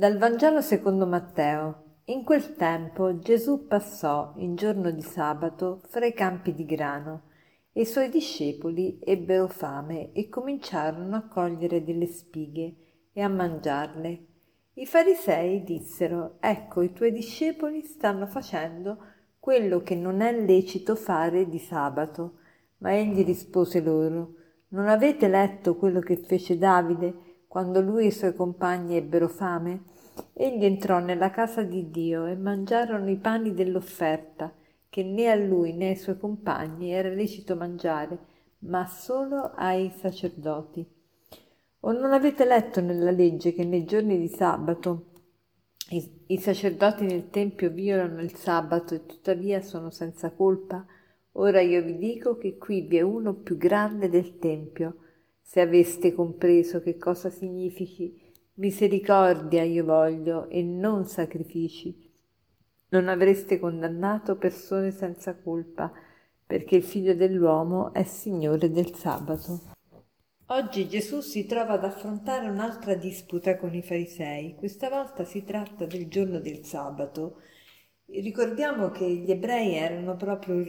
Dal Vangelo secondo Matteo. In quel tempo Gesù passò, in giorno di sabato, fra i campi di grano, e i suoi discepoli ebbero fame e cominciarono a cogliere delle spighe e a mangiarle. I farisei dissero, ecco, i tuoi discepoli stanno facendo quello che non è lecito fare di sabato. Ma egli rispose loro, non avete letto quello che fece Davide? Quando lui e i suoi compagni ebbero fame, egli entrò nella casa di Dio e mangiarono i pani dell'offerta, che né a lui né ai suoi compagni era lecito mangiare, ma solo ai sacerdoti. O non avete letto nella legge che nei giorni di sabato i, i sacerdoti nel Tempio violano il sabato e tuttavia sono senza colpa? Ora io vi dico che qui vi è uno più grande del Tempio, se aveste compreso che cosa significhi misericordia io voglio e non sacrifici, non avreste condannato persone senza colpa, perché il figlio dell'uomo è Signore del sabato. Oggi Gesù si trova ad affrontare un'altra disputa con i farisei. Questa volta si tratta del giorno del sabato Ricordiamo che gli ebrei erano proprio,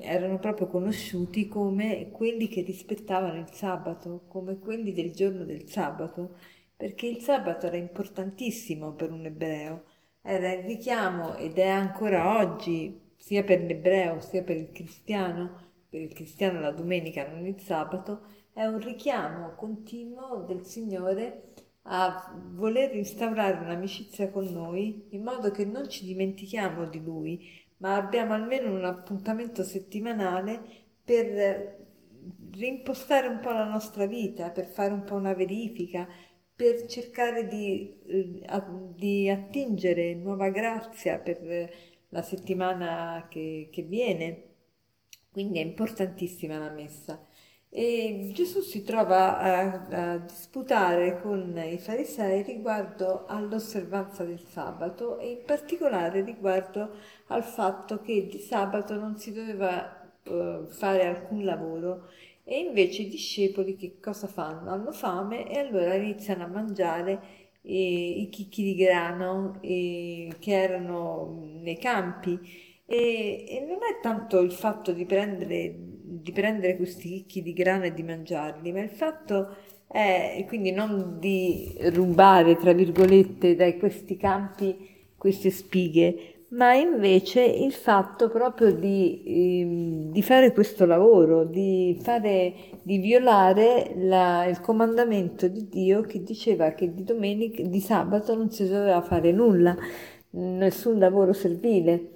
erano proprio, conosciuti come quelli che rispettavano il sabato, come quelli del giorno del sabato, perché il sabato era importantissimo per un ebreo, era il richiamo ed è ancora oggi, sia per l'ebreo sia per il cristiano, per il cristiano la domenica non il sabato, è un richiamo continuo del Signore a voler instaurare un'amicizia con noi in modo che non ci dimentichiamo di lui, ma abbiamo almeno un appuntamento settimanale per reimpostare un po' la nostra vita, per fare un po' una verifica, per cercare di, eh, di attingere nuova grazia per la settimana che, che viene. Quindi è importantissima la messa. E Gesù si trova a, a, disputare con i farisei riguardo all'osservanza del sabato e in particolare riguardo al fatto che di sabato non si doveva uh, fare alcun lavoro e invece i discepoli che cosa fanno? Hanno fame e allora iniziano a mangiare eh, i chicchi di grano eh, che erano nei campi e, e non è tanto il fatto di prendere di prendere questi chicchi di grano e di mangiarli, ma il fatto è quindi non di rubare, tra virgolette, da questi campi queste spighe, ma invece il fatto proprio di, eh, di fare questo lavoro, di, fare, di violare la, il comandamento di Dio che diceva che di, domenica, di sabato non si doveva fare nulla, nessun lavoro servile.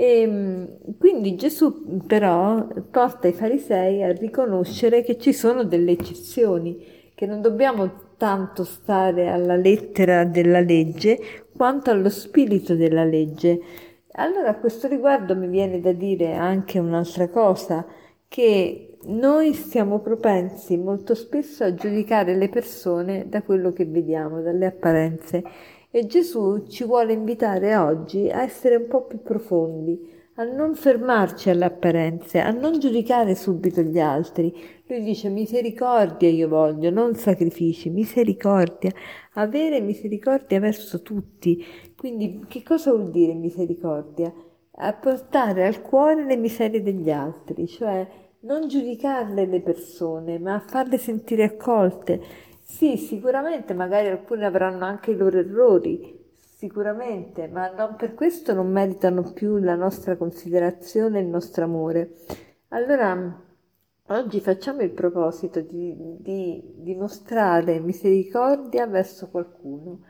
E ehm, quindi Gesù però porta i farisei a riconoscere che ci sono delle eccezioni, che non dobbiamo tanto stare alla lettera della legge quanto allo spirito della legge. Allora a questo riguardo mi viene da dire anche un'altra cosa, che noi siamo propensi molto spesso a giudicare le persone da quello che vediamo, dalle apparenze e Gesù ci vuole invitare oggi a essere un po' più profondi, a non fermarci alle apparenze, a non giudicare subito gli altri. Lui dice misericordia io voglio, non sacrifici, misericordia, avere misericordia verso tutti. Quindi che cosa vuol dire misericordia? A portare al cuore le miserie degli altri, cioè non giudicarle le persone, ma a farle sentire accolte sì, sicuramente, magari alcuni avranno anche i loro errori, sicuramente, ma non per questo non meritano più la nostra considerazione e il nostro amore. Allora, oggi facciamo il proposito di, di dimostrare misericordia verso qualcuno.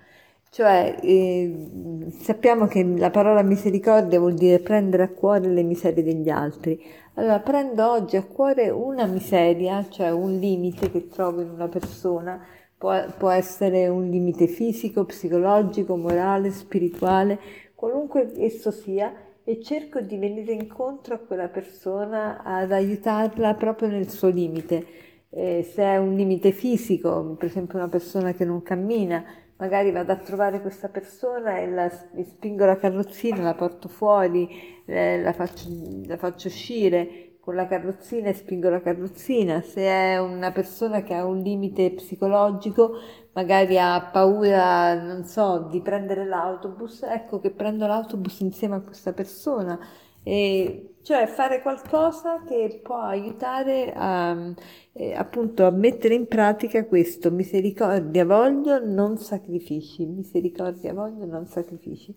Cioè, eh, sappiamo che la parola misericordia vuol dire prendere a cuore le miserie degli altri. Allora, prendo oggi a cuore una miseria, cioè un limite che trovo in una persona, può, può essere un limite fisico, psicologico, morale, spirituale, qualunque esso sia, e cerco di venire incontro a quella persona ad aiutarla proprio nel suo limite. Eh, se è un limite fisico, per esempio una persona che non cammina, magari vado a trovare questa persona e la, spingo la carrozzina, la porto fuori, eh, la, faccio, la faccio uscire, con la carrozzina e spingo la carrozzina, se è una persona che ha un limite psicologico, magari ha paura, non so, di prendere l'autobus, ecco che prendo l'autobus insieme a questa persona. E cioè fare qualcosa che può aiutare a, eh, appunto a mettere in pratica questo misericordia voglio non sacrifici misericordia voglio non sacrifici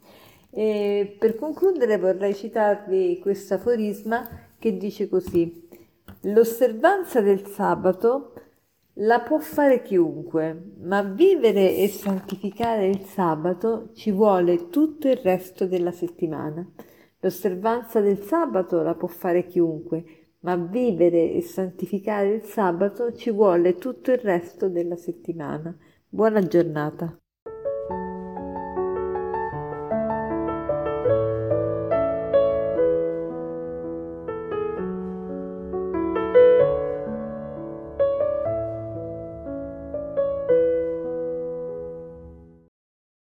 e per concludere vorrei citarvi questo aforisma che dice così l'osservanza del sabato la può fare chiunque, ma vivere e santificare il sabato ci vuole tutto il resto della settimana. L'osservanza del sabato la può fare chiunque, ma vivere e santificare il sabato ci vuole tutto il resto della settimana. Buona giornata.